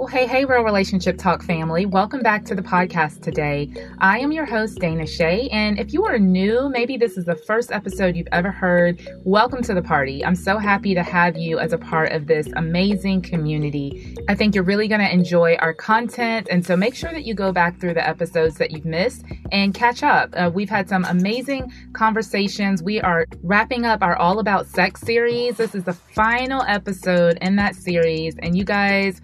Well, hey, hey, Real Relationship Talk family. Welcome back to the podcast today. I am your host, Dana Shay. And if you are new, maybe this is the first episode you've ever heard, welcome to the party. I'm so happy to have you as a part of this amazing community. I think you're really going to enjoy our content. And so make sure that you go back through the episodes that you've missed and catch up. Uh, we've had some amazing conversations. We are wrapping up our All About Sex series. This is the final episode in that series. And you guys,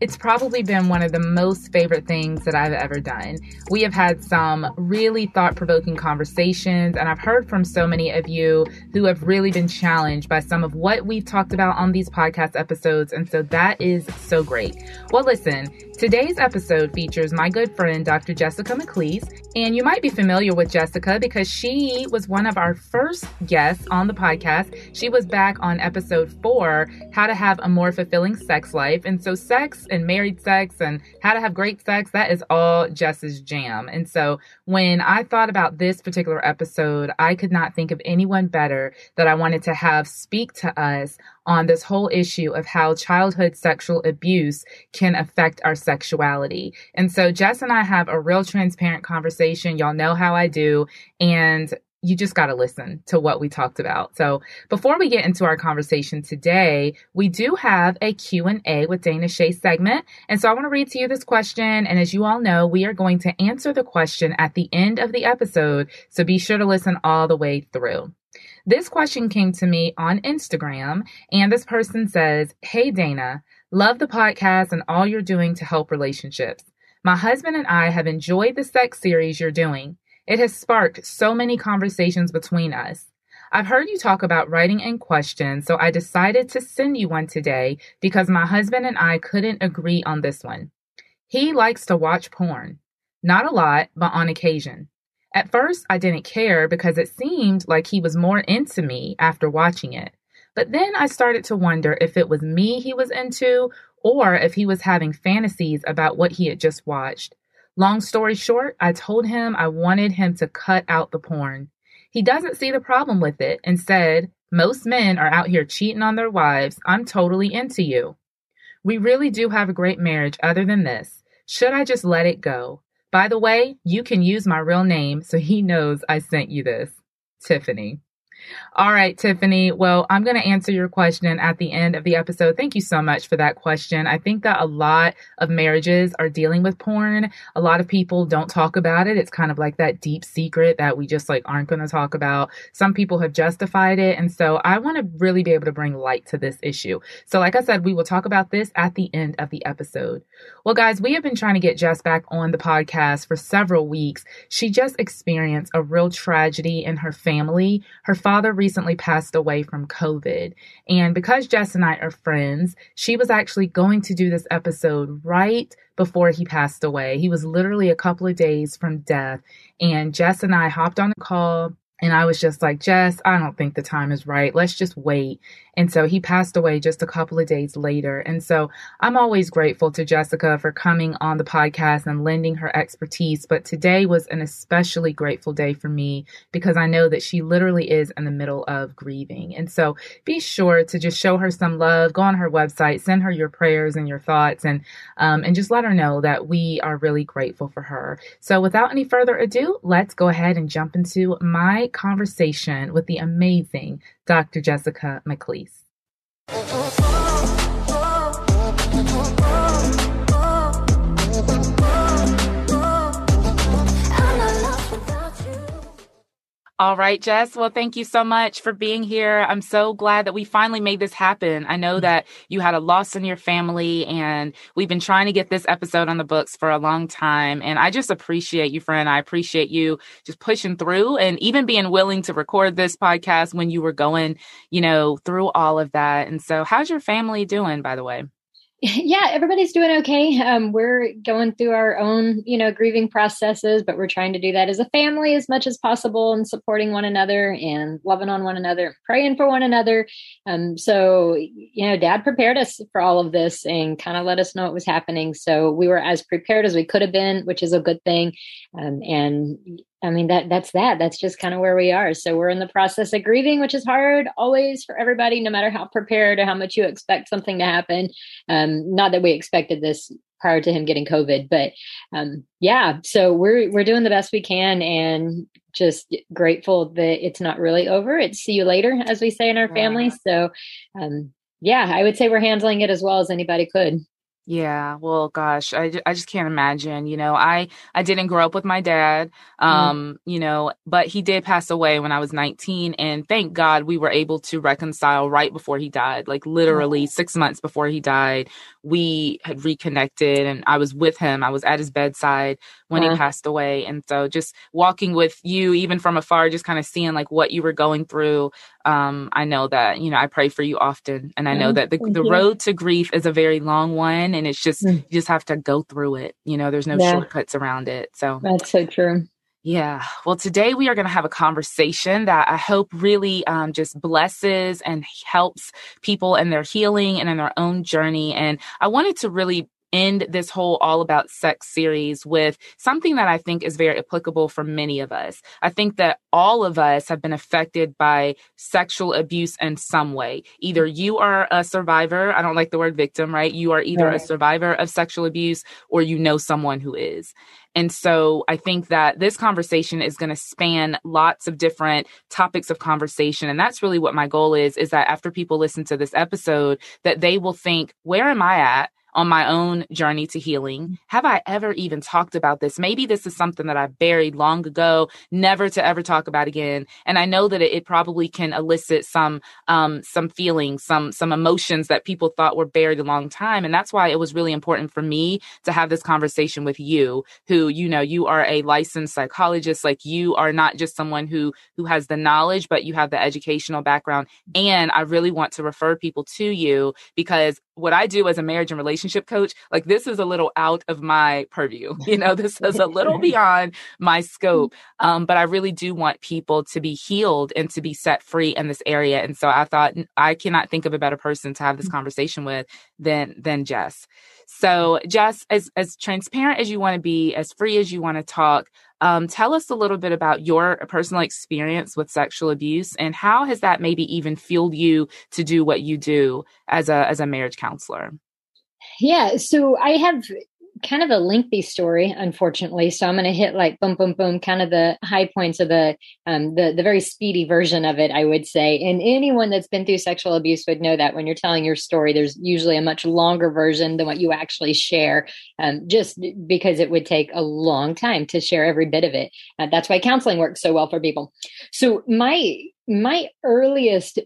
it's probably been one of the most favorite things that I've ever done. We have had some really thought provoking conversations, and I've heard from so many of you who have really been challenged by some of what we've talked about on these podcast episodes. And so that is so great. Well, listen, today's episode features my good friend, Dr. Jessica McCleese. And you might be familiar with Jessica because she was one of our first guests on the podcast. She was back on episode four, How to Have a More Fulfilling Sex Life. And so, sex and married sex and how to have great sex, that is all Jess's jam. And so, when I thought about this particular episode, I could not think of anyone better that I wanted to have speak to us on this whole issue of how childhood sexual abuse can affect our sexuality. And so Jess and I have a real transparent conversation. Y'all know how I do. And you just got to listen to what we talked about. So before we get into our conversation today, we do have a Q&A with Dana Shay segment. And so I want to read to you this question. And as you all know, we are going to answer the question at the end of the episode. So be sure to listen all the way through. This question came to me on Instagram, and this person says, Hey Dana, love the podcast and all you're doing to help relationships. My husband and I have enjoyed the sex series you're doing. It has sparked so many conversations between us. I've heard you talk about writing in questions, so I decided to send you one today because my husband and I couldn't agree on this one. He likes to watch porn. Not a lot, but on occasion. At first, I didn't care because it seemed like he was more into me after watching it. But then I started to wonder if it was me he was into or if he was having fantasies about what he had just watched. Long story short, I told him I wanted him to cut out the porn. He doesn't see the problem with it and said, Most men are out here cheating on their wives. I'm totally into you. We really do have a great marriage other than this. Should I just let it go? By the way, you can use my real name so he knows I sent you this. Tiffany. All right, Tiffany. Well, I'm going to answer your question at the end of the episode. Thank you so much for that question. I think that a lot of marriages are dealing with porn. A lot of people don't talk about it. It's kind of like that deep secret that we just like aren't going to talk about. Some people have justified it. And so I want to really be able to bring light to this issue. So, like I said, we will talk about this at the end of the episode. Well, guys, we have been trying to get Jess back on the podcast for several weeks. She just experienced a real tragedy in her family. Her father recently passed away from COVID. And because Jess and I are friends, she was actually going to do this episode right before he passed away. He was literally a couple of days from death. And Jess and I hopped on a call. And I was just like, Jess, I don't think the time is right. Let's just wait. And so he passed away just a couple of days later. And so I'm always grateful to Jessica for coming on the podcast and lending her expertise. But today was an especially grateful day for me because I know that she literally is in the middle of grieving. And so be sure to just show her some love, go on her website, send her your prayers and your thoughts, and, um, and just let her know that we are really grateful for her. So without any further ado, let's go ahead and jump into my conversation with the amazing Dr. Jessica McCleese. All right, Jess. Well, thank you so much for being here. I'm so glad that we finally made this happen. I know mm. that you had a loss in your family and we've been trying to get this episode on the books for a long time. And I just appreciate you, friend. I appreciate you just pushing through and even being willing to record this podcast when you were going, you know, through all of that. And so how's your family doing, by the way? Yeah, everybody's doing okay. Um, we're going through our own, you know, grieving processes, but we're trying to do that as a family as much as possible and supporting one another and loving on one another, praying for one another. Um, so, you know, dad prepared us for all of this and kind of let us know what was happening. So we were as prepared as we could have been, which is a good thing. Um, and I mean that that's that. That's just kind of where we are. So we're in the process of grieving, which is hard always for everybody, no matter how prepared or how much you expect something to happen. Um, not that we expected this prior to him getting COVID, but um, yeah. So we're we're doing the best we can, and just grateful that it's not really over. It's see you later, as we say in our family. So um, yeah, I would say we're handling it as well as anybody could. Yeah, well, gosh, I, I just can't imagine. You know, I I didn't grow up with my dad, mm. um, mm. you know, but he did pass away when I was 19, and thank God we were able to reconcile right before he died. Like literally mm. six months before he died, we had reconnected, and I was with him. I was at his bedside when he passed away, and so just walking with you, even from afar, just kind of seeing like what you were going through, um, I know that, you know, I pray for you often. And I know that the, the road to grief is a very long one. And it's just, mm. you just have to go through it. You know, there's no yeah. shortcuts around it. So that's so true. Yeah. Well, today we are going to have a conversation that I hope really um, just blesses and helps people in their healing and in their own journey. And I wanted to really end this whole all about sex series with something that I think is very applicable for many of us. I think that all of us have been affected by sexual abuse in some way. Either mm-hmm. you are a survivor, I don't like the word victim, right? You are either right. a survivor of sexual abuse or you know someone who is. And so I think that this conversation is going to span lots of different topics of conversation. And that's really what my goal is, is that after people listen to this episode, that they will think, where am I at? On my own journey to healing. Have I ever even talked about this? Maybe this is something that I buried long ago, never to ever talk about again. And I know that it, it probably can elicit some um, some feelings, some some emotions that people thought were buried a long time. And that's why it was really important for me to have this conversation with you, who you know you are a licensed psychologist. Like you are not just someone who who has the knowledge, but you have the educational background. And I really want to refer people to you because what I do as a marriage and relationship coach, like this is a little out of my purview. You know, this is a little beyond my scope. Um, but I really do want people to be healed and to be set free in this area. And so I thought I cannot think of a better person to have this conversation with than than Jess. So Jess, as as transparent as you want to be, as free as you want to talk, um, tell us a little bit about your personal experience with sexual abuse and how has that maybe even fueled you to do what you do as a as a marriage counselor? Yeah, so I have kind of a lengthy story, unfortunately. So I'm going to hit like boom, boom, boom, kind of the high points of the um, the the very speedy version of it, I would say. And anyone that's been through sexual abuse would know that when you're telling your story, there's usually a much longer version than what you actually share, um, just because it would take a long time to share every bit of it. Uh, that's why counseling works so well for people. So my my earliest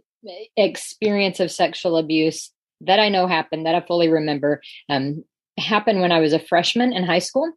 experience of sexual abuse that I know happened, that I fully remember, um, happened when I was a freshman in high school.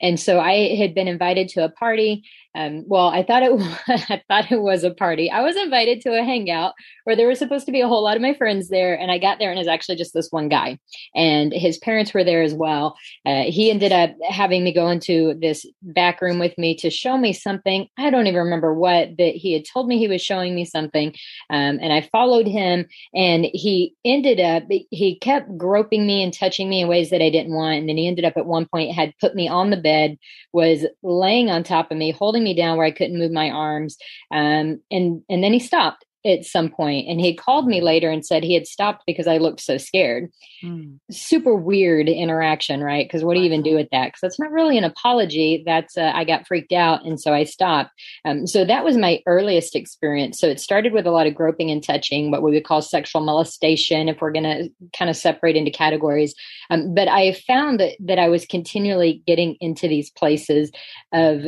And so I had been invited to a party um, well, I thought it I thought it was a party. I was invited to a hangout where there was supposed to be a whole lot of my friends there, and I got there and it's actually just this one guy, and his parents were there as well. Uh, he ended up having me go into this back room with me to show me something. I don't even remember what, but he had told me he was showing me something, um, and I followed him, and he ended up he kept groping me and touching me in ways that I didn't want, and then he ended up at one point had put me on the bed, was laying on top of me, holding me down where I couldn't move my arms. Um, and and then he stopped at some point and he called me later and said he had stopped because I looked so scared. Mm. Super weird interaction, right? Because what do you even do with that? Because that's not really an apology. That's uh, I got freaked out and so I stopped. Um, so that was my earliest experience. So it started with a lot of groping and touching, what we would call sexual molestation, if we're going to kind of separate into categories. Um, but I found that, that I was continually getting into these places of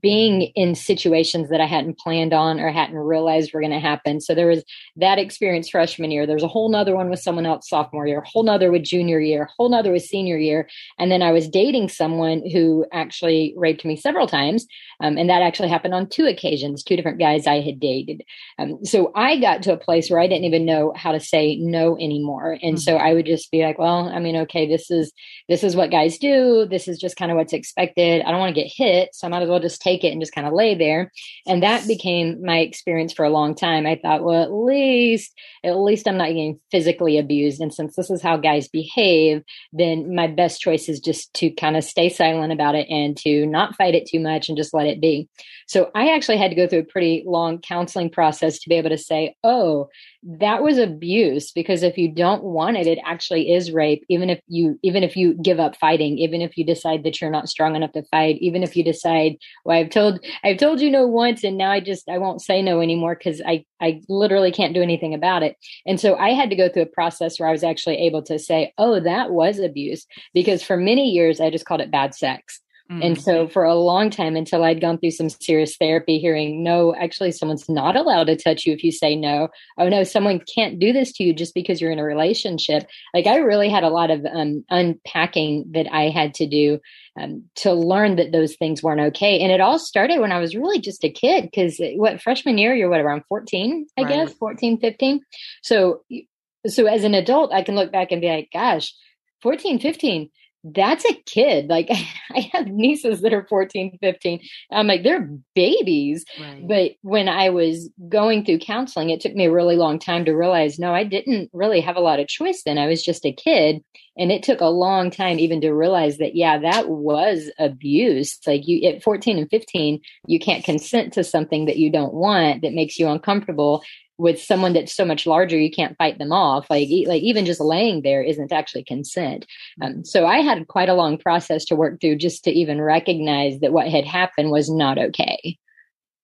being in situations that I hadn't planned on or hadn't realized were going to happen. So there was that experience freshman year. There's a whole nother one with someone else sophomore year, a whole nother with junior year, a whole nother with senior year. And then I was dating someone who actually raped me several times. Um, and that actually happened on two occasions, two different guys I had dated. Um, so I got to a place where I didn't even know how to say no anymore. And mm-hmm. so I would just be like, well, I mean, okay, this is, this is what guys do. This is just kind of what's expected. I don't want to get hit. So I might as well just take it and just kind of lay there and that became my experience for a long time i thought well at least at least i'm not getting physically abused and since this is how guys behave then my best choice is just to kind of stay silent about it and to not fight it too much and just let it be. So i actually had to go through a pretty long counseling process to be able to say oh that was abuse because if you don't want it it actually is rape even if you even if you give up fighting even if you decide that you're not strong enough to fight even if you decide well i've told i've told you no once and now i just i won't say no anymore because i i literally can't do anything about it. And so i had to go through a process where i was actually able to say oh that was abuse because for many years i just called it bad sex Mm-hmm. And so for a long time until I'd gone through some serious therapy, hearing, no, actually, someone's not allowed to touch you if you say no. Oh, no, someone can't do this to you just because you're in a relationship. Like I really had a lot of um, unpacking that I had to do um, to learn that those things weren't okay. And it all started when I was really just a kid because what freshman year, you're what, around 14, I right. guess, 14, 15. So, so as an adult, I can look back and be like, gosh, 14, 15 that's a kid. Like I have nieces that are 14, 15. I'm like, they're babies. Right. But when I was going through counseling, it took me a really long time to realize, no, I didn't really have a lot of choice then. I was just a kid. And it took a long time even to realize that, yeah, that was abuse. Like you at 14 and 15, you can't consent to something that you don't want that makes you uncomfortable with someone that's so much larger you can't fight them off like like even just laying there isn't actually consent um, so i had quite a long process to work through just to even recognize that what had happened was not okay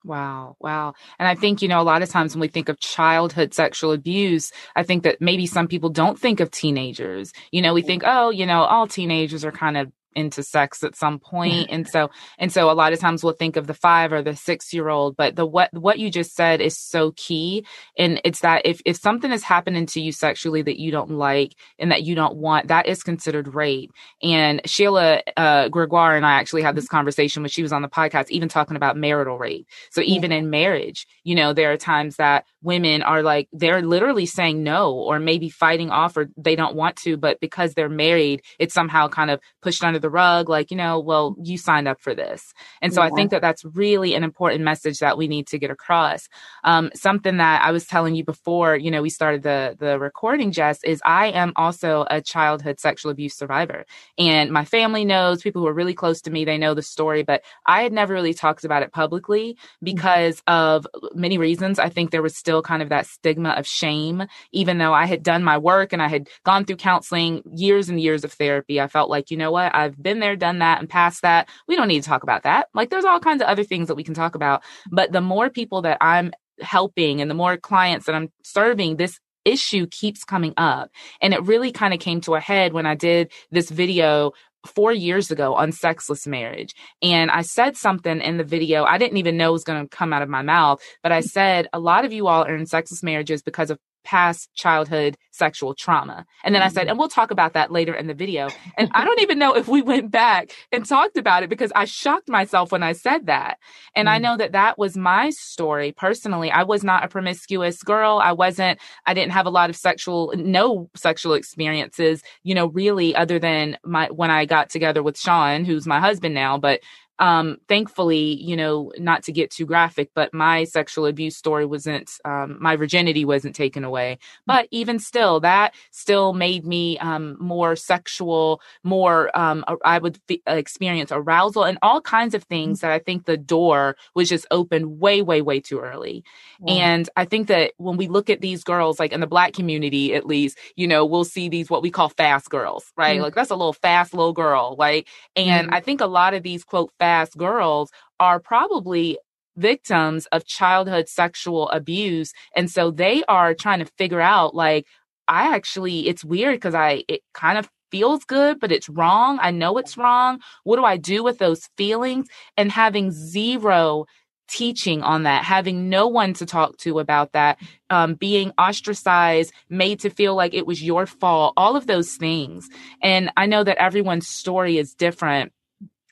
Wow. Wow. And I think, you know, a lot of times when we think of childhood sexual abuse, I think that maybe some people don't think of teenagers. You know, we think, oh, you know, all teenagers are kind of into sex at some point. And so and so a lot of times we'll think of the 5 or the 6 year old but the what what you just said is so key. And it's that if if something is happening to you sexually that you don't like and that you don't want that is considered rape. And Sheila uh, Gregoire and I actually had this conversation when she was on the podcast even talking about marital rape. So even in marriage you know there are times that women are like they're literally saying no or maybe fighting off or they don't want to but because they're married it's somehow kind of pushed under the rug, like, you know, well, you signed up for this. And so yeah. I think that that's really an important message that we need to get across. Um, something that I was telling you before, you know, we started the, the recording, Jess, is I am also a childhood sexual abuse survivor. And my family knows, people who are really close to me, they know the story, but I had never really talked about it publicly mm-hmm. because of many reasons. I think there was still kind of that stigma of shame, even though I had done my work and I had gone through counseling, years and years of therapy. I felt like, you know what, I've been there, done that, and past that. We don't need to talk about that. Like there's all kinds of other things that we can talk about. But the more people that I'm helping and the more clients that I'm serving, this issue keeps coming up. And it really kind of came to a head when I did this video four years ago on sexless marriage. And I said something in the video I didn't even know was going to come out of my mouth, but I said, a lot of you all are in sexless marriages because of past childhood sexual trauma. And then I said, mm-hmm. and we'll talk about that later in the video. And I don't even know if we went back and talked about it because I shocked myself when I said that. And mm. I know that that was my story personally. I was not a promiscuous girl. I wasn't, I didn't have a lot of sexual, no sexual experiences, you know, really other than my, when I got together with Sean, who's my husband now, but um, thankfully, you know, not to get too graphic, but my sexual abuse story wasn't, um, my virginity wasn't taken away. But even still, that still made me um, more sexual, more, um, I would f- experience arousal and all kinds of things that I think the door was just opened way, way, way too early. And I think that when we look at these girls, like in the black community, at least, you know, we'll see these what we call fast girls, right? Mm-hmm. Like that's a little fast little girl, like, and mm-hmm. I think a lot of these quote fast girls are probably victims of childhood sexual abuse. And so they are trying to figure out, like, I actually, it's weird because I, it kind of feels good, but it's wrong. I know it's wrong. What do I do with those feelings? And having zero teaching on that, having no one to talk to about that, um, being ostracized, made to feel like it was your fault, all of those things. And I know that everyone's story is different.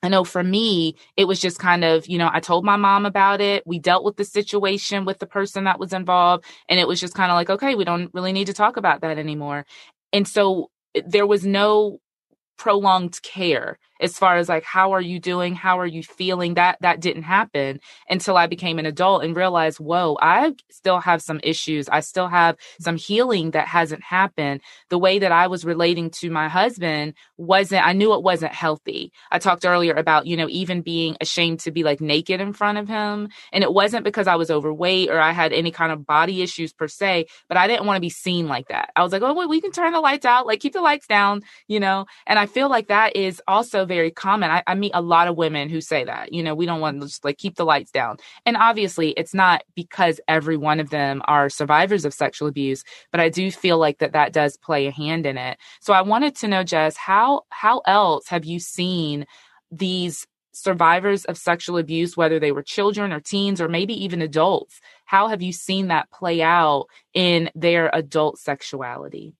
I know for me, it was just kind of, you know, I told my mom about it. We dealt with the situation with the person that was involved. And it was just kind of like, okay, we don't really need to talk about that anymore. And so eh, there was no prolonged care as far as like how are you doing? How are you feeling? That that didn't happen until i became an adult and realized whoa i still have some issues. I still have some healing that hasn't happened. The way that i was relating to my husband wasn't i knew it wasn't healthy. I talked earlier about you know even being ashamed to be like naked in front of him and it wasn't because i was overweight or i had any kind of body issues per se but i didn't want to be seen like that. I was like oh wait, we can turn the lights out like keep the lights down you know? And i feel like that is also very common. I, I meet a lot of women who say that, you know, we don't want to just like keep the lights down. And obviously, it's not because every one of them are survivors of sexual abuse, but I do feel like that that does play a hand in it. So I wanted to know, Jess, how how else have you seen these survivors of sexual abuse, whether they were children or teens or maybe even adults? How have you seen that play out in their adult sexuality?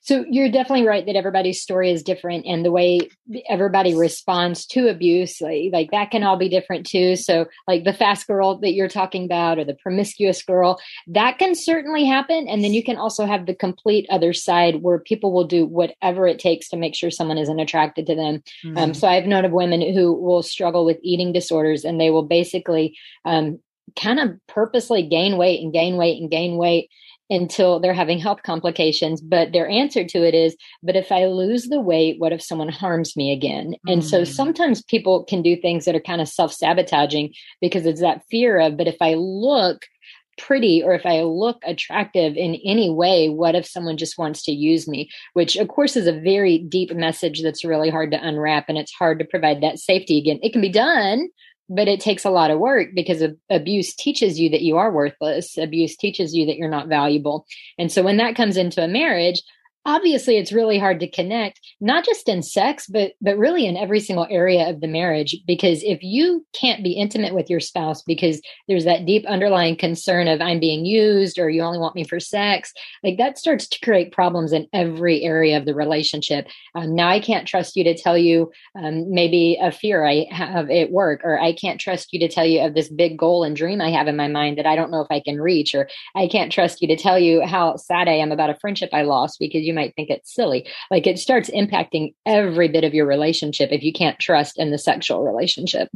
So you're definitely right that everybody's story is different and the way everybody responds to abuse, like, like that can all be different too. So like the fast girl that you're talking about or the promiscuous girl, that can certainly happen. And then you can also have the complete other side where people will do whatever it takes to make sure someone isn't attracted to them. Um, mm-hmm. Um, so I've known of women who will struggle with eating disorders and they will basically um, kind of purposely gain weight and gain weight and gain weight until they're having health complications. But their answer to it is, but if I lose the weight, what if someone harms me again? Mm-hmm. And so mm. sometimes people can do things that are kind of self sabotaging because it's that fear of, but if I look, pretty or if I look attractive in any way, what if someone just wants to use me? Which, of course, is a very deep message that's really hard to unwrap and it's hard to provide that safety again. It can be done, but it takes a lot of work because abuse teaches you that you are worthless. Abuse teaches you that you're not valuable. And so when that comes into a marriage obviously it's really hard to connect not just in sex but but really in every single area of the marriage because if you can't be intimate with your spouse because there's that deep underlying concern of i'm being used or you only want me for sex like that starts to create problems in every area of the relationship. Um, now i can't trust you to tell you um, maybe a fear i have at work or i can't trust you to tell you of this big goal and dream i have in my mind that i don't know if i can reach or i can't trust you to tell you how sad i am about a friendship i lost because you might think it's silly. Like it starts impacting every bit of your relationship if you can't trust in the sexual relationship.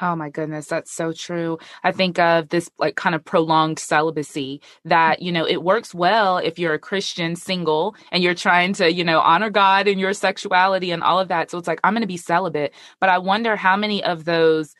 Oh my goodness, that's so true. I think of this like kind of prolonged celibacy that, you know, it works well if you're a Christian single and you're trying to, you know, honor God in your sexuality and all of that. So it's like, I'm going to be celibate. But I wonder how many of those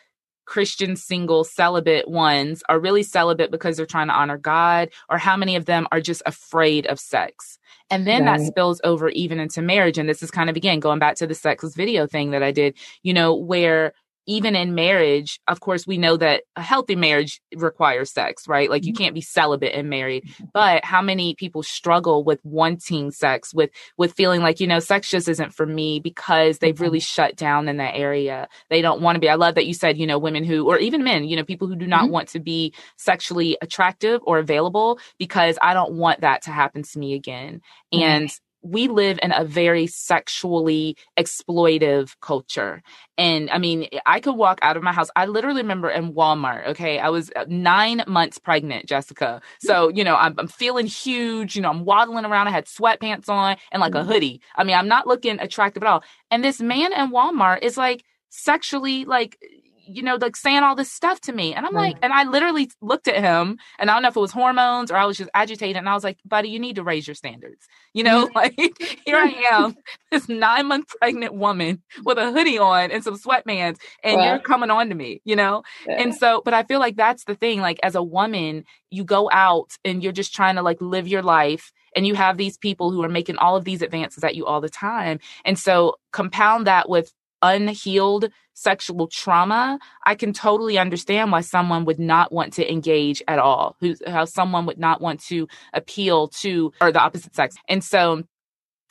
Christian single celibate ones are really celibate because they're trying to honor God, or how many of them are just afraid of sex. And then right. that spills over even into marriage. And this is kind of, again, going back to the sexless video thing that I did, you know, where even in marriage, of course, we know that a healthy marriage requires sex, right? Like you mm-hmm. can't be celibate and married. Mm-hmm. But how many people struggle with wanting sex, with with feeling like, you know, sex just isn't for me because they've really mm-hmm. shut down in that area. They don't want to be. I love that you said, you know, women who or even men, you know, people who do not mm-hmm. want to be sexually attractive or available because I don't want that to happen to me again. And we live in a very sexually exploitive culture. And I mean, I could walk out of my house. I literally remember in Walmart, okay, I was uh, nine months pregnant, Jessica. So, you know, I'm, I'm feeling huge. You know, I'm waddling around. I had sweatpants on and like a mm-hmm. hoodie. I mean, I'm not looking attractive at all. And this man in Walmart is like, sexually like you know, like saying all this stuff to me. And I'm right. like, and I literally looked at him and I don't know if it was hormones or I was just agitated. And I was like, buddy, you need to raise your standards. You know, like here I am, this nine month pregnant woman with a hoodie on and some sweatpants and you're coming on to me, you know? Yeah. And so, but I feel like that's the thing. Like as a woman, you go out and you're just trying to like live your life and you have these people who are making all of these advances at you all the time. And so compound that with unhealed sexual trauma, I can totally understand why someone would not want to engage at all, who, how someone would not want to appeal to or the opposite sex. And so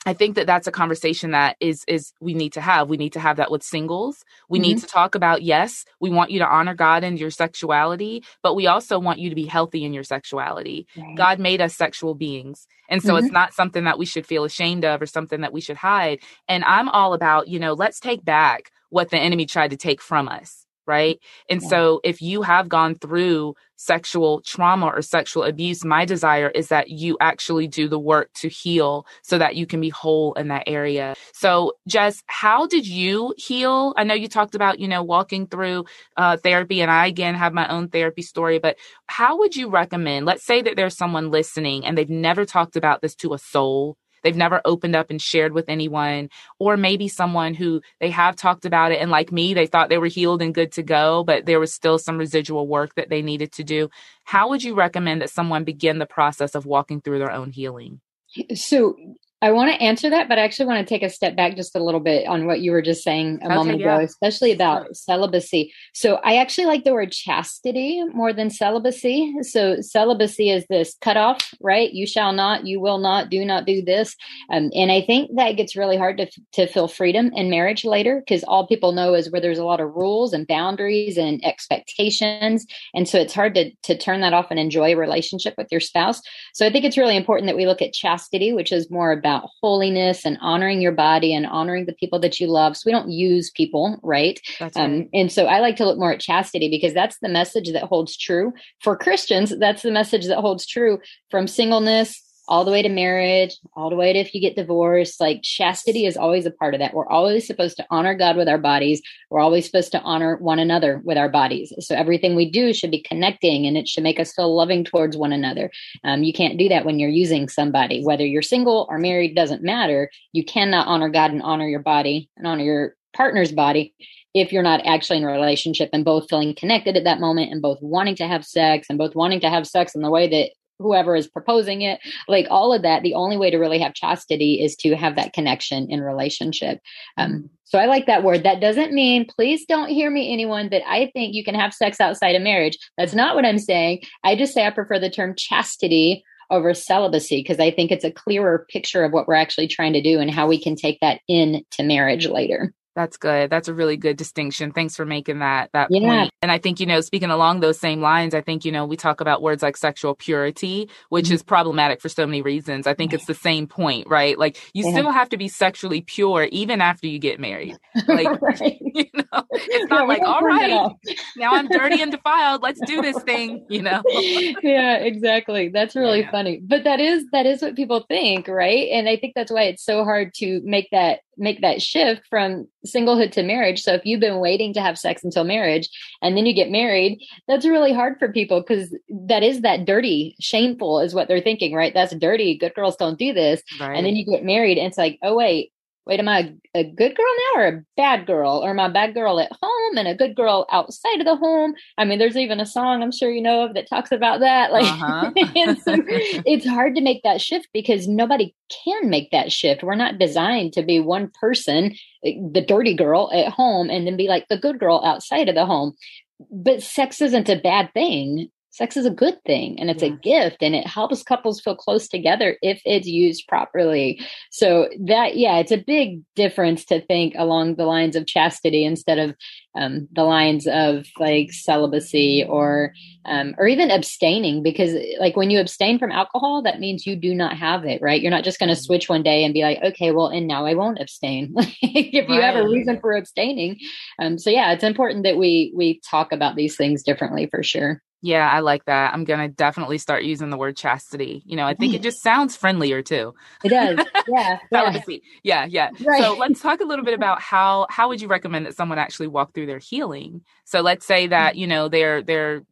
I think that that's a conversation that is is we need to have. We need to have that with singles. We mm-hmm. need to talk about yes, we want you to honor God in your sexuality, but we also want you to be healthy in your sexuality. Right. God made us sexual beings. And so mm-hmm. it's not something that we should feel ashamed of or something that we should hide. And I'm all about, you know, let's take back what the enemy tried to take from us right? And yeah. so if you have gone through sexual trauma or sexual abuse, my desire is that you actually do the work to heal so that you can be whole in that area. So, Jess, how did you heal? I know you talked about, you know, walking through uh, therapy, and I again have my own therapy story, but how would you recommend? Let's say that there's someone listening and they've never talked about this to a soul they've never opened up and shared with anyone, or maybe someone who they have talked about it and like me, they thought they were healed and good to go, but there was still some residual work that they needed to do. How would you recommend that someone begin the process of walking through their own healing? So I want to answer that, but I actually want to take a step back just a little bit on what you were just saying a okay, moment ago, especially about celibacy. So I actually like the word chastity more than celibacy. So celibacy is this cutoff, right? You shall not, you will not, do not do this. Um, and I think that gets really hard to, to feel freedom in marriage later because all people know is where there's a lot of rules and boundaries and expectations. And so it's hard to, to turn that off and enjoy a relationship with your spouse. So I think it's really important that we look at chastity, which is more about about holiness and honoring your body and honoring the people that you love. So we don't use people, right? That's um, right. and so I like to look more at chastity because that's the message that holds true for Christians. That's the message that holds true from singleness all the way to marriage, all the way to if you get divorced. Like chastity is always a part of that. We're always supposed to honor God with our bodies. We're always supposed to honor one another with our bodies. So everything we do should be connecting and it should make us feel loving towards one another. Um, you can't do that when you're using somebody, whether you're single or married, doesn't matter. You cannot honor God and honor your body and honor your partner's body if you're not actually in a relationship and both feeling connected at that moment and both wanting to have sex and both wanting to have sex in the way that whoever is proposing it like all of that the only way to really have chastity is to have that connection in relationship. Um, mm-hmm. so i like that word. That doesn't mean please don't hear me anyone that i think you can have sex outside of marriage. That's not what i'm saying. I just say i prefer the term chastity over celibacy because i think it's a clearer picture of what we're actually trying to do and how we can take that into marriage later that's good. That's a really good distinction. Thanks for making that that yeah. point. And I think, you know, speaking along those same lines, I think, you know, we talk about words like sexual purity, which mm-hmm. is problematic for so many reasons. I think it's the same point, right? Like you yeah. still have to be sexually pure even after you get married. Like right. you know, it's not like, all right, now I'm dirty and defiled. Let's do this thing, you know. yeah, exactly. That's really funny. But that is that is what people think, right? And I think that's why it's so hard to make that make that shift from singlehood to marriage. So if you've been waiting to have sex until marriage and then you get married, that's really hard for people because that is that dirty, shameful is what they're thinking, right? That's dirty. Good girls don't do this. Right. And then you get married and it's like, oh wait, wait, am I a good girl now or a bad girl? Or am I a bad girl at home and a good girl outside of the home? I mean, there's even a song I'm sure you know of that talks about that. Like, uh-huh. so it's hard to make that shift because nobody can make that shift. We're not designed to be one person, the dirty girl at home, and then be like the good girl outside of the home. But sex isn't a bad thing sex is a good thing and it's yeah. a gift and it helps couples feel close together if it's used properly. So that, yeah, it's a big difference to think along the lines of chastity instead of um, the lines of like celibacy or, um, or even abstaining because like when you abstain from alcohol, that means you do not have it, right? You're not just going to mm-hmm. switch one day and be like, okay, well, and now I won't abstain if you have a reason for abstaining. Um, so yeah, it's important that we, we talk about these things differently for sure. Yeah, I like that. I'm gonna definitely start using the word chastity. You know, I think it just sounds friendlier too. It does. Yeah. yeah. yeah, yeah. Right. So let's talk a little bit about how how would you recommend that someone actually walk through their healing? So let's say that, mm. you know, they're they're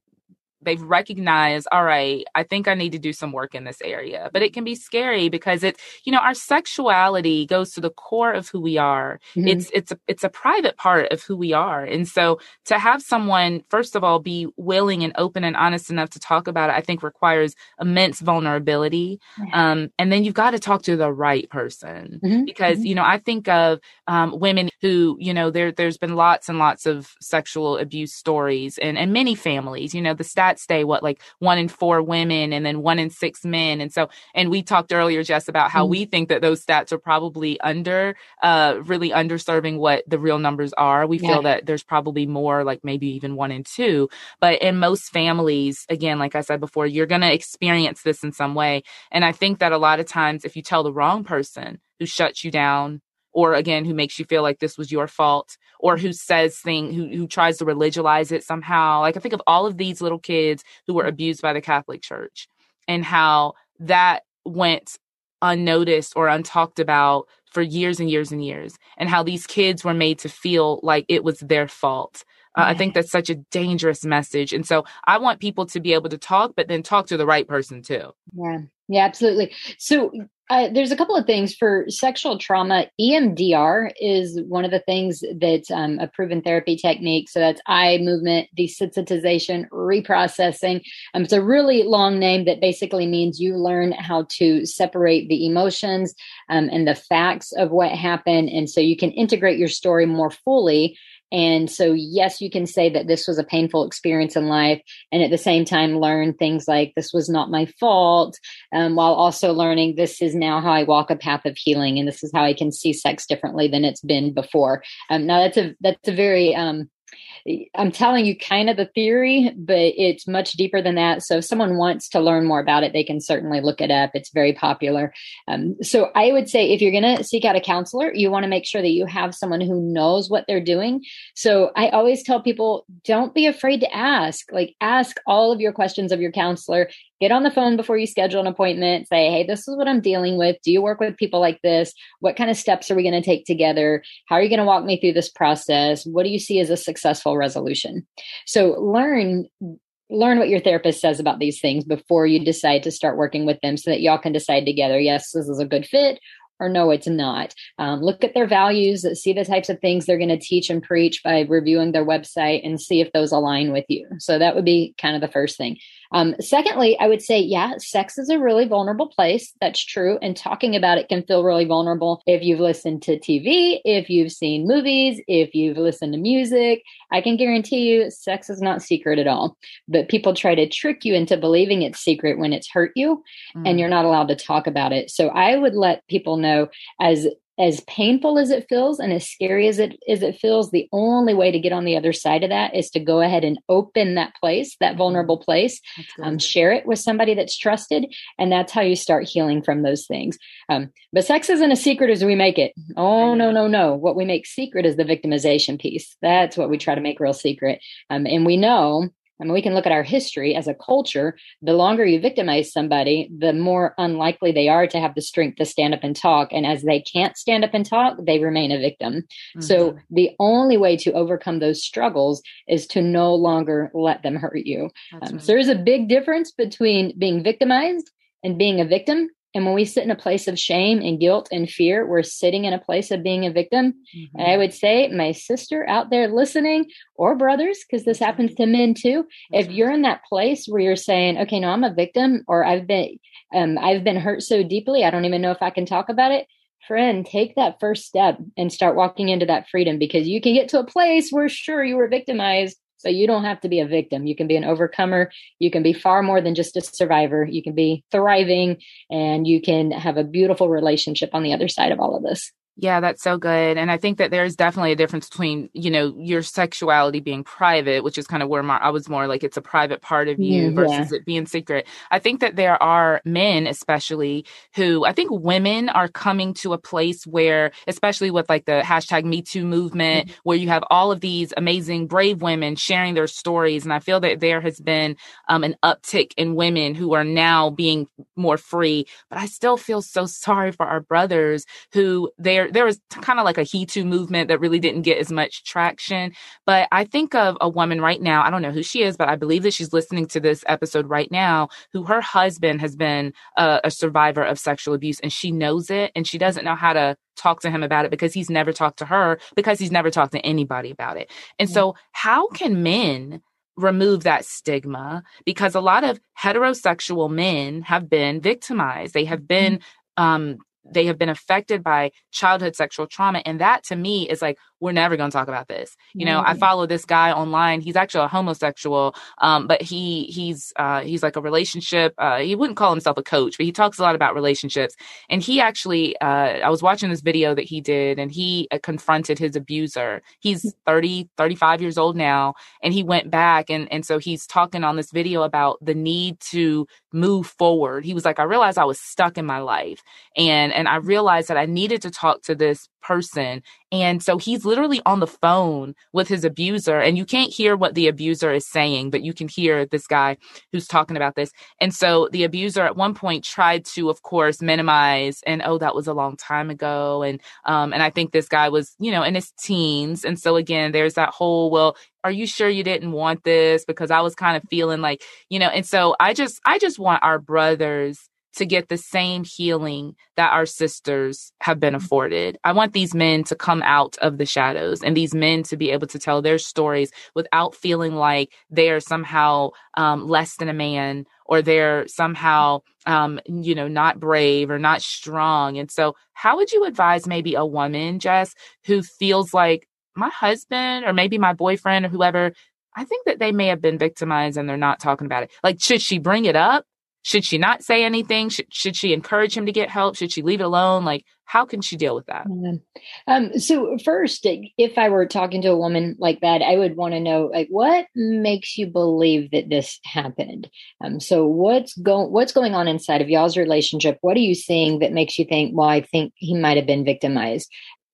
they've recognized all right i think i need to do some work in this area but it can be scary because it you know our sexuality goes to the core of who we are mm-hmm. it's it's a, it's a private part of who we are and so to have someone first of all be willing and open and honest enough to talk about it i think requires immense vulnerability um, and then you've got to talk to the right person mm-hmm. because mm-hmm. you know i think of um, women who you know there there's been lots and lots of sexual abuse stories and and many families you know the stay what like one in four women and then one in six men and so and we talked earlier jess about how mm-hmm. we think that those stats are probably under uh really underserving what the real numbers are we yeah. feel that there's probably more like maybe even one in two but in most families again like i said before you're going to experience this in some way and i think that a lot of times if you tell the wrong person who shuts you down or again who makes you feel like this was your fault or who says thing who who tries to religionize it somehow like i think of all of these little kids who were abused by the catholic church and how that went unnoticed or untalked about for years and years and years and how these kids were made to feel like it was their fault uh, I think that's such a dangerous message. And so I want people to be able to talk, but then talk to the right person too. Yeah, yeah, absolutely. So uh, there's a couple of things for sexual trauma. EMDR is one of the things that's um, a proven therapy technique. So that's eye movement, desensitization, reprocessing. Um, it's a really long name that basically means you learn how to separate the emotions um, and the facts of what happened. And so you can integrate your story more fully and so, yes, you can say that this was a painful experience in life, and at the same time, learn things like this was not my fault, um, while also learning this is now how I walk a path of healing, and this is how I can see sex differently than it's been before. Um, now, that's a that's a very um, I'm telling you kind of the theory, but it's much deeper than that. So if someone wants to learn more about it, they can certainly look it up. It's very popular. Um, so I would say if you're going to seek out a counselor, you want to make sure that you have someone who knows what they're doing. So I always tell people, don't be afraid to ask. Like ask all of your questions of your counselor get on the phone before you schedule an appointment say hey this is what i'm dealing with do you work with people like this what kind of steps are we going to take together how are you going to walk me through this process what do you see as a successful resolution so learn learn what your therapist says about these things before you decide to start working with them so that y'all can decide together yes this is a good fit or no, it's not. Um, look at their values, see the types of things they're going to teach and preach by reviewing their website and see if those align with you. So that would be kind of the first thing. Um, secondly, I would say, yeah, sex is a really vulnerable place. That's true. And talking about it can feel really vulnerable if you've listened to TV, if you've seen movies, if you've listened to music. I can guarantee you sex is not secret at all. But people try to trick you into believing it's secret when it's hurt you mm. and you're not allowed to talk about it. So I would let people know as as painful as it feels and as scary as it as it feels the only way to get on the other side of that is to go ahead and open that place that mm-hmm. vulnerable place um, share it with somebody that's trusted and that's how you start healing from those things. Um, but sex isn't a secret as we make it. Oh no no no. What we make secret is the victimization piece. That's what we try to make real secret. Um, and we know I mean, we can look at our history as a culture. The longer you victimize somebody, the more unlikely they are to have the strength to stand up and talk. And as they can't stand up and talk, they remain a victim. Mm-hmm. So the only way to overcome those struggles is to no longer let them hurt you. Um, right. So there's a big difference between being victimized and being a victim. And when we sit in a place of shame and guilt and fear, we're sitting in a place of being a victim. Mm-hmm. And I would say, my sister out there listening, or brothers, because this happens to men too. If you're in that place where you're saying, okay, no, I'm a victim, or I've been, um, I've been hurt so deeply, I don't even know if I can talk about it. Friend, take that first step and start walking into that freedom because you can get to a place where sure you were victimized, so you don't have to be a victim. You can be an overcomer. You can be far more than just a survivor. You can be thriving and you can have a beautiful relationship on the other side of all of this. Yeah, that's so good. And I think that there's definitely a difference between, you know, your sexuality being private, which is kind of where my, I was more like it's a private part of you mm, versus yeah. it being secret. I think that there are men, especially, who I think women are coming to a place where, especially with like the hashtag Me Too movement, mm-hmm. where you have all of these amazing, brave women sharing their stories. And I feel that there has been um, an uptick in women who are now being more free. But I still feel so sorry for our brothers who they're there was kind of like a He Too movement that really didn't get as much traction. But I think of a woman right now, I don't know who she is, but I believe that she's listening to this episode right now, who her husband has been a, a survivor of sexual abuse and she knows it and she doesn't know how to talk to him about it because he's never talked to her because he's never talked to anybody about it. And mm-hmm. so, how can men remove that stigma? Because a lot of heterosexual men have been victimized, they have been mm-hmm. um, they have been affected by childhood sexual trauma and that to me is like we're never going to talk about this. You know, mm-hmm. I follow this guy online. He's actually a homosexual, um, but he he's uh, he's like a relationship. Uh, he wouldn't call himself a coach, but he talks a lot about relationships. And he actually, uh, I was watching this video that he did, and he uh, confronted his abuser. He's mm. 30, 35 years old now, and he went back, and and so he's talking on this video about the need to move forward. He was like, I realized I was stuck in my life, and and I realized that I needed to talk to this person. And so he's literally on the phone with his abuser, and you can't hear what the abuser is saying, but you can hear this guy who's talking about this. And so the abuser at one point tried to, of course, minimize and oh, that was a long time ago. And um, and I think this guy was, you know, in his teens. And so again, there's that whole, well, are you sure you didn't want this? Because I was kind of feeling like, you know, and so I just I just want our brothers to get the same healing that our sisters have been mm-hmm. afforded. I want these men to come out of the shadows and these men to be able to tell their stories without feeling like they are somehow um, less than a man or they're somehow, um, you know, not brave or not strong. And so, how would you advise maybe a woman, Jess, who feels like my husband or maybe my boyfriend or whoever? I think that they may have been victimized and they're not talking about it. Like, should she bring it up? Should she not say anything? Should, should she encourage him to get help? Should she leave it alone? Like, how can she deal with that? Um, so first, if I were talking to a woman like that, I would want to know, like, what makes you believe that this happened? Um, so what's going, what's going on inside of y'all's relationship? What are you seeing that makes you think, well, I think he might have been victimized?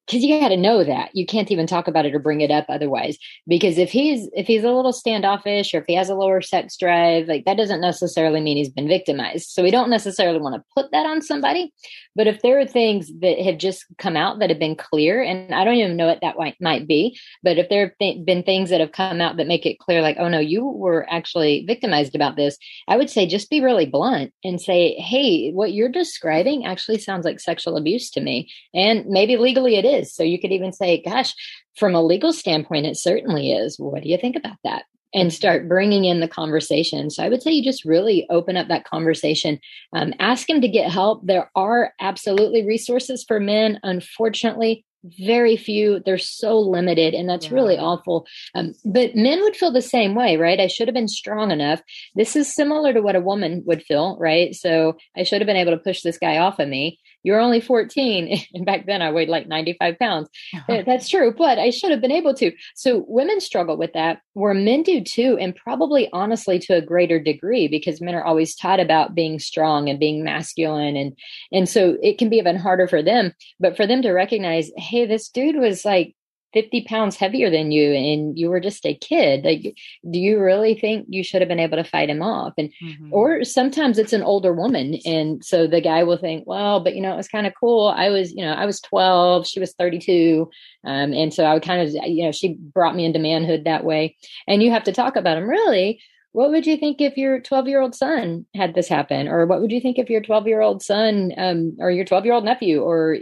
Because you got to know that. You can't even talk about it or bring it up otherwise. Because if he's if he's a little standoffish or if he has a lower sex drive like that doesn't necessarily mean he's been victimized. So we don't necessarily want to put that on somebody. But if there are things that have just come out that have been clear and i don't even know what that might be but if there have th- been things that have come out that make it clear like oh no you were actually victimized about this i would say just be really blunt and say hey what you're describing actually sounds like sexual abuse to me. And maybe legally it is is. So you could even say, gosh, from a legal standpoint, it certainly is. What do you think about that? And start bringing in the conversation. So I would say you just really open up that conversation. Um, ask him to get help. There are absolutely resources for men. Unfortunately, very few they're so limited and that's yeah. really awful um, but men would feel the same way right i should have been strong enough this is similar to what a woman would feel right so i should have been able to push this guy off of me you're only 14 and back then i weighed like 95 pounds. Uh-huh. that's true but i should have been able to. So women struggle with that. Where men do too and probably honestly to a greater degree because men are always taught about being strong and being masculine and and so it can be even harder for them. But for them to recognize hey this dude was like 50 pounds heavier than you and you were just a kid like do you really think you should have been able to fight him off? And mm-hmm. or sometimes it's an older woman and so the guy will think well but you know it was kind of cool. I was you know i was 12 she was 32 um, and so i would kind of you know she brought me into manhood that way. And you have to talk about him really what would you think if your 12 year old son had this happen? Or what would you think if your 12 year old son um, or your 12 year old nephew or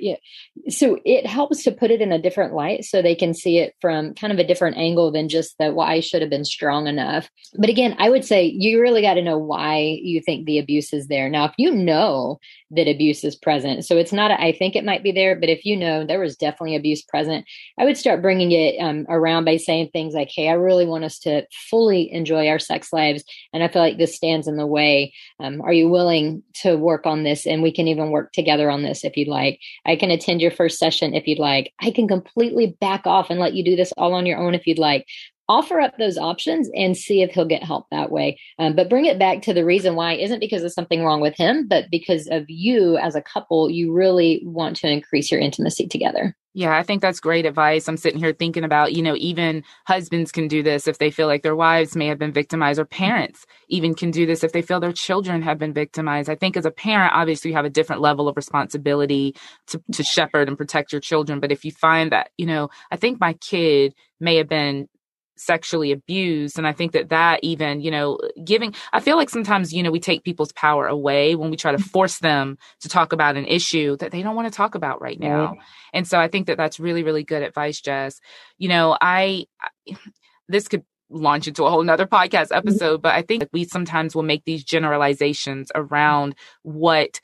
so it helps to put it in a different light so they can see it from kind of a different angle than just that well i should have been strong enough. But again i would say you really got to know why you think the abuse is there. Now if you know that abuse is present so it's not a, I think it might be there but if you know there was definitely abuse present i would start bringing it um, around by saying things like hey i really want us to fully enjoy our sex life lives. And I feel like this stands in the way. Um, are you willing to work on this? And we can even work together on this if you'd like. I can attend your first session if you'd like. I can completely back off and let you do this all on your own if you'd like offer up those options and see if he'll get help that way. Um, but bring it back to the reason why isn't because of something wrong with him, but because of you as a couple, you really want to increase your intimacy together. Yeah, I think that's great advice. I'm sitting here thinking about, you know, even husbands can do this if they feel like their wives may have been victimized, or parents even can do this if they feel their children have been victimized. I think as a parent, obviously you have a different level of responsibility to, to shepherd and protect your children. But if you find that, you know, I think my kid may have been sexually abused and i think that that even you know giving i feel like sometimes you know we take people's power away when we try to mm-hmm. force them to talk about an issue that they don't want to talk about right now and so i think that that's really really good advice jess you know i, I this could launch into a whole nother podcast mm-hmm. episode but i think we sometimes will make these generalizations around what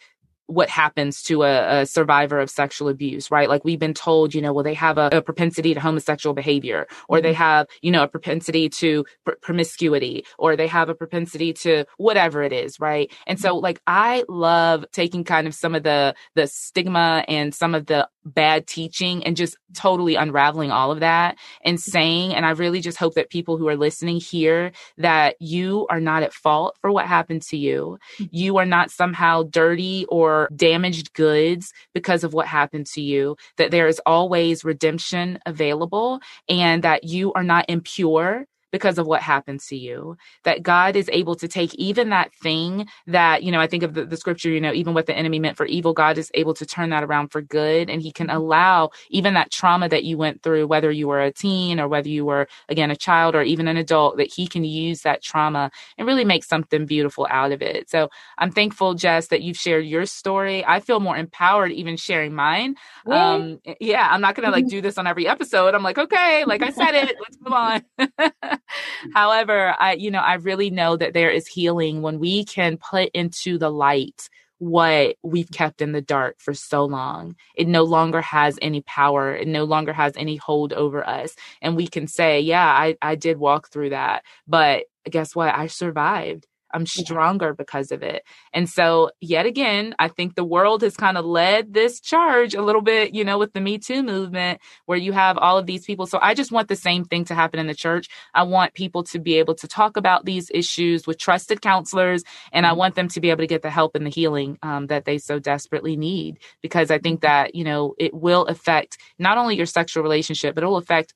what happens to a, a, survivor of sexual abuse, right? Like we've been told, you know, well, they have a, a propensity to homosexual behavior, or mm-hmm. they have, you know, a propensity to pr- promiscuity, or they have a propensity to whatever it is, right? And so, like, I love taking kind of some of the the stigma and some of the bad teaching and just totally unraveling all of that and saying, and I really just hope that people who are listening hear that you are not at fault for what happened to you. Mm-hmm. You are not somehow dirty or damaged goods because of what happened to you, that there is always redemption available and that you are not impure because of what happens to you. That God is able to take even that thing that, you know, I think of the, the, scripture, you know, even what the enemy meant for evil, God is able to turn that around for good. And he can mm-hmm. allow even that trauma that you went through, whether you were a teen or whether you were, again, a child or even an adult, that he can use that trauma and really make something beautiful out of it. So I'm thankful, Jess, that you've shared your story. I feel more empowered even sharing mine. Um, yeah, I'm not going to like do this on every episode. I'm like, okay, like I said it, let's move on. However, I, you know, I really know that there is healing when we can put into the light what we've kept in the dark for so long. It no longer has any power. It no longer has any hold over us. And we can say, yeah, I, I did walk through that, but guess what? I survived. I'm stronger because of it. And so, yet again, I think the world has kind of led this charge a little bit, you know, with the Me Too movement, where you have all of these people. So, I just want the same thing to happen in the church. I want people to be able to talk about these issues with trusted counselors, and I mm-hmm. want them to be able to get the help and the healing um, that they so desperately need. Because I think mm-hmm. that, you know, it will affect not only your sexual relationship, but it will affect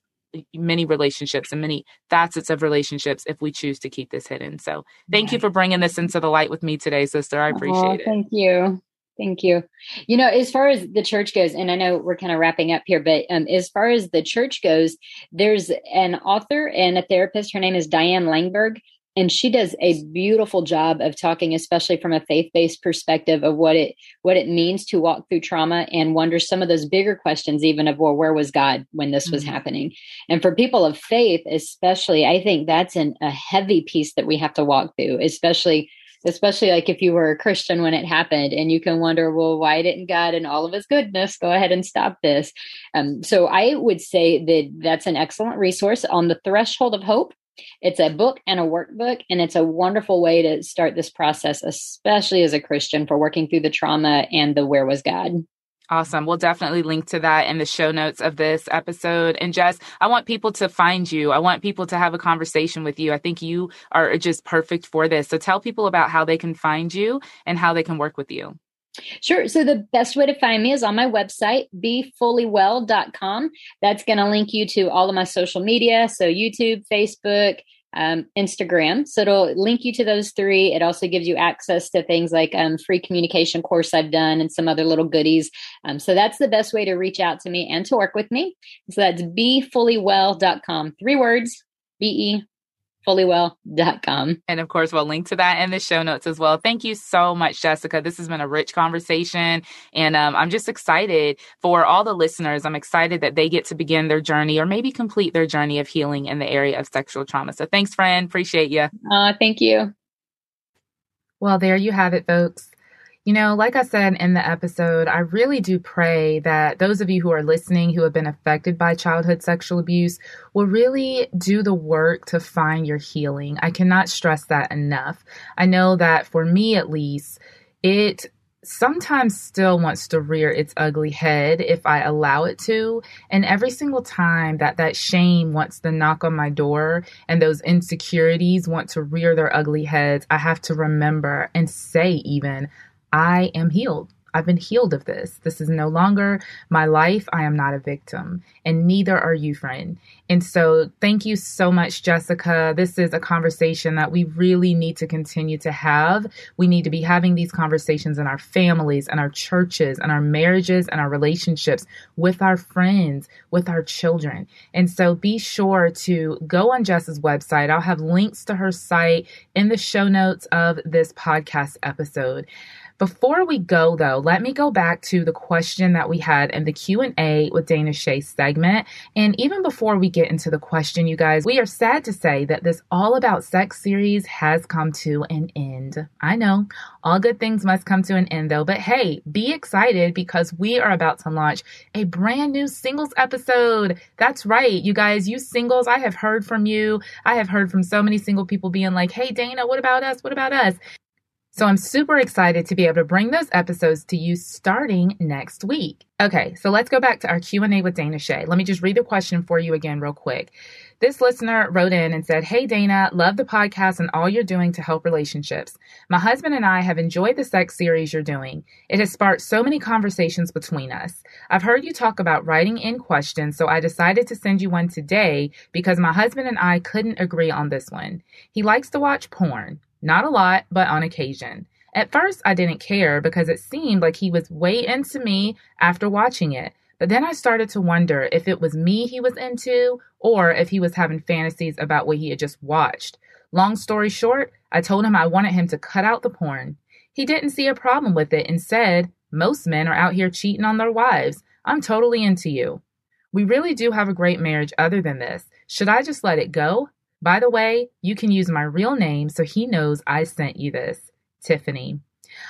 many relationships and many facets of relationships if we choose to keep this hidden. So thank you for bringing this into the light with me today, sister. I appreciate oh, it. Thank you. Thank you. You know, as far as the church goes, and I know we're kind of wrapping up here, but um, as far as the church goes, there's an author and a therapist. Her name is Diane Langberg and she does a beautiful job of talking especially from a faith-based perspective of what it what it means to walk through trauma and wonder some of those bigger questions even of well where was god when this was mm-hmm. happening? And for people of faith especially i think that's an, a heavy piece that we have to walk through especially especially like if you were a christian when it happened and you can wonder well why didn't god in all of his goodness go ahead and stop this? Um, so i would say that that's an excellent resource on the threshold of hope it's a book and a workbook, and it's a wonderful way to start this process, especially as a Christian, for working through the trauma and the where was God. Awesome. We'll definitely link to that in the show notes of this episode. And Jess, I want people to find you. I want people to have a conversation with you. I think you are just perfect for this. So tell people about how they can find you and how they can work with you. Sure. So the best way to find me is on my website, befullywell.com. That's going to link you to all of my social media. So YouTube, Facebook, um, Instagram. So it'll link you to those three. It also gives you access to things like um, free communication course I've done and some other little goodies. Um, so that's the best way to reach out to me and to work with me. So that's befullywell.com. Three words, B E fullywell.com. And of course, we'll link to that in the show notes as well. Thank you so much, Jessica. This has been a rich conversation. And um, I'm just excited for all the listeners. I'm excited that they get to begin their journey or maybe complete their journey of healing in the area of sexual trauma. So thanks, friend. Appreciate you. Uh, thank you. Well, there you have it, folks. You know, like I said in the episode, I really do pray that those of you who are listening who have been affected by childhood sexual abuse will really do the work to find your healing. I cannot stress that enough. I know that for me at least, it sometimes still wants to rear its ugly head if I allow it to. And every single time that that shame wants to knock on my door and those insecurities want to rear their ugly heads, I have to remember and say, even, I am healed. I've been healed of this. This is no longer my life. I am not a victim, and neither are you, friend. And so, thank you so much, Jessica. This is a conversation that we really need to continue to have. We need to be having these conversations in our families, and our churches, and our marriages, and our relationships with our friends, with our children. And so, be sure to go on Jess's website. I'll have links to her site in the show notes of this podcast episode. Before we go though, let me go back to the question that we had in the Q&A with Dana Shay segment. And even before we get into the question, you guys, we are sad to say that this All About Sex series has come to an end. I know, all good things must come to an end though, but hey, be excited because we are about to launch a brand new singles episode. That's right, you guys, you singles, I have heard from you. I have heard from so many single people being like, hey, Dana, what about us? What about us? So I'm super excited to be able to bring those episodes to you starting next week. Okay, so let's go back to our Q&A with Dana Shay. Let me just read the question for you again real quick. This listener wrote in and said, Hey Dana, love the podcast and all you're doing to help relationships. My husband and I have enjoyed the sex series you're doing. It has sparked so many conversations between us. I've heard you talk about writing in questions, so I decided to send you one today because my husband and I couldn't agree on this one. He likes to watch porn. Not a lot, but on occasion. At first, I didn't care because it seemed like he was way into me after watching it. But then I started to wonder if it was me he was into or if he was having fantasies about what he had just watched. Long story short, I told him I wanted him to cut out the porn. He didn't see a problem with it and said, Most men are out here cheating on their wives. I'm totally into you. We really do have a great marriage other than this. Should I just let it go? By the way, you can use my real name so he knows I sent you this, Tiffany.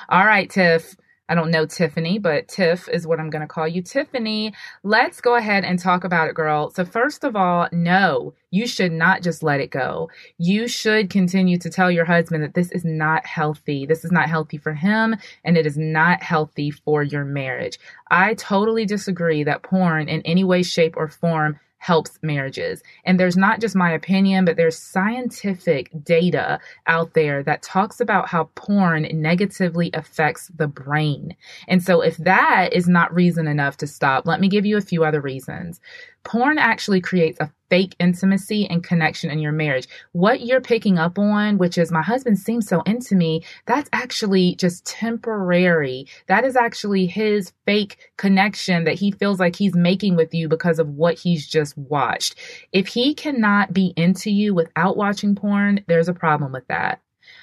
All right, Tiff. I don't know Tiffany, but Tiff is what I'm going to call you. Tiffany, let's go ahead and talk about it, girl. So, first of all, no, you should not just let it go. You should continue to tell your husband that this is not healthy. This is not healthy for him, and it is not healthy for your marriage. I totally disagree that porn in any way, shape, or form helps marriages. And there's not just my opinion, but there's scientific data out there that talks about how porn negatively affects the brain. And so if that is not reason enough to stop, let me give you a few other reasons porn actually creates a fake intimacy and connection in your marriage. What you're picking up on, which is my husband seems so into me, that's actually just temporary. That is actually his fake connection that he feels like he's making with you because of what he's just watched. If he cannot be into you without watching porn, there's a problem with that.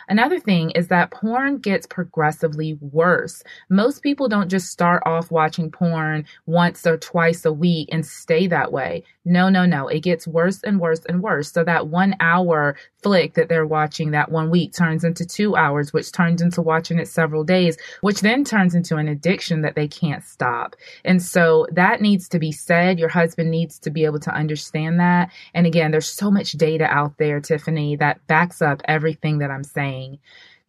Another thing is that porn gets progressively worse. Most people don't just start off watching porn once or twice a week and stay that way. No, no, no. It gets worse and worse and worse. So that one hour flick that they're watching that one week turns into two hours, which turns into watching it several days, which then turns into an addiction that they can't stop. And so that needs to be said. Your husband needs to be able to understand that. And again, there's so much data out there, Tiffany, that backs up everything that I'm saying.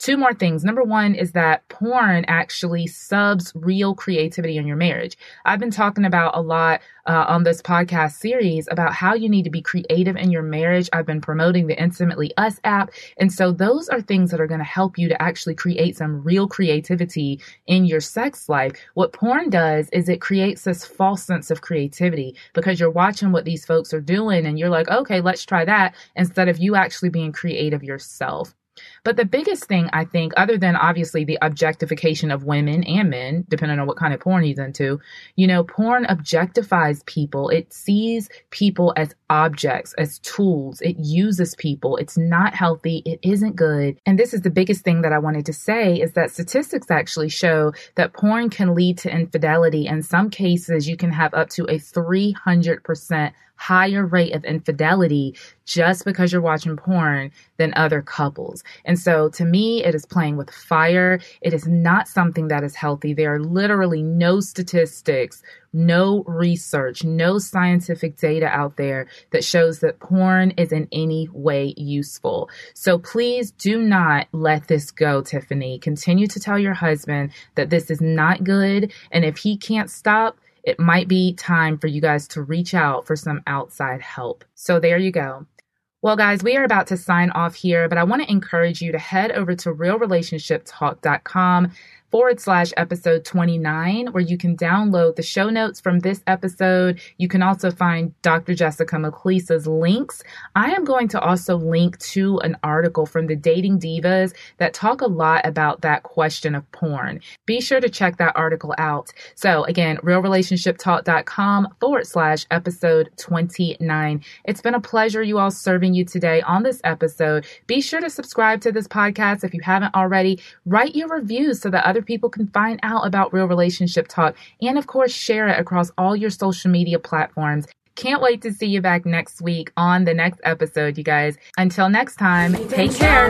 Two more things. Number one is that porn actually subs real creativity in your marriage. I've been talking about a lot uh, on this podcast series about how you need to be creative in your marriage. I've been promoting the Intimately Us app. And so those are things that are going to help you to actually create some real creativity in your sex life. What porn does is it creates this false sense of creativity because you're watching what these folks are doing and you're like, okay, let's try that instead of you actually being creative yourself. But the biggest thing I think, other than obviously the objectification of women and men, depending on what kind of porn he's into, you know, porn objectifies people. It sees people as objects, as tools. It uses people. It's not healthy. It isn't good. And this is the biggest thing that I wanted to say is that statistics actually show that porn can lead to infidelity. In some cases, you can have up to a 300% higher rate of infidelity just because you're watching porn than other couples. And so to me, it is playing with fire. It is not something that is healthy. There are literally no statistics, no research, no scientific data out there that shows that porn is in any way useful. So please do not let this go, Tiffany. Continue to tell your husband that this is not good. And if he can't stop, it might be time for you guys to reach out for some outside help. So there you go. Well, guys, we are about to sign off here, but I want to encourage you to head over to realrelationshiptalk.com forward slash episode 29, where you can download the show notes from this episode. You can also find Dr. Jessica McCleese's links. I am going to also link to an article from the Dating Divas that talk a lot about that question of porn. Be sure to check that article out. So again, realrelationshiptalk.com forward slash episode 29. It's been a pleasure you all serving you today on this episode. Be sure to subscribe to this podcast if you haven't already. Write your reviews so that other people can find out about Real Relationship Talk and, of course, share it across all your social media platforms. Can't wait to see you back next week on the next episode, you guys. Until next time, take care.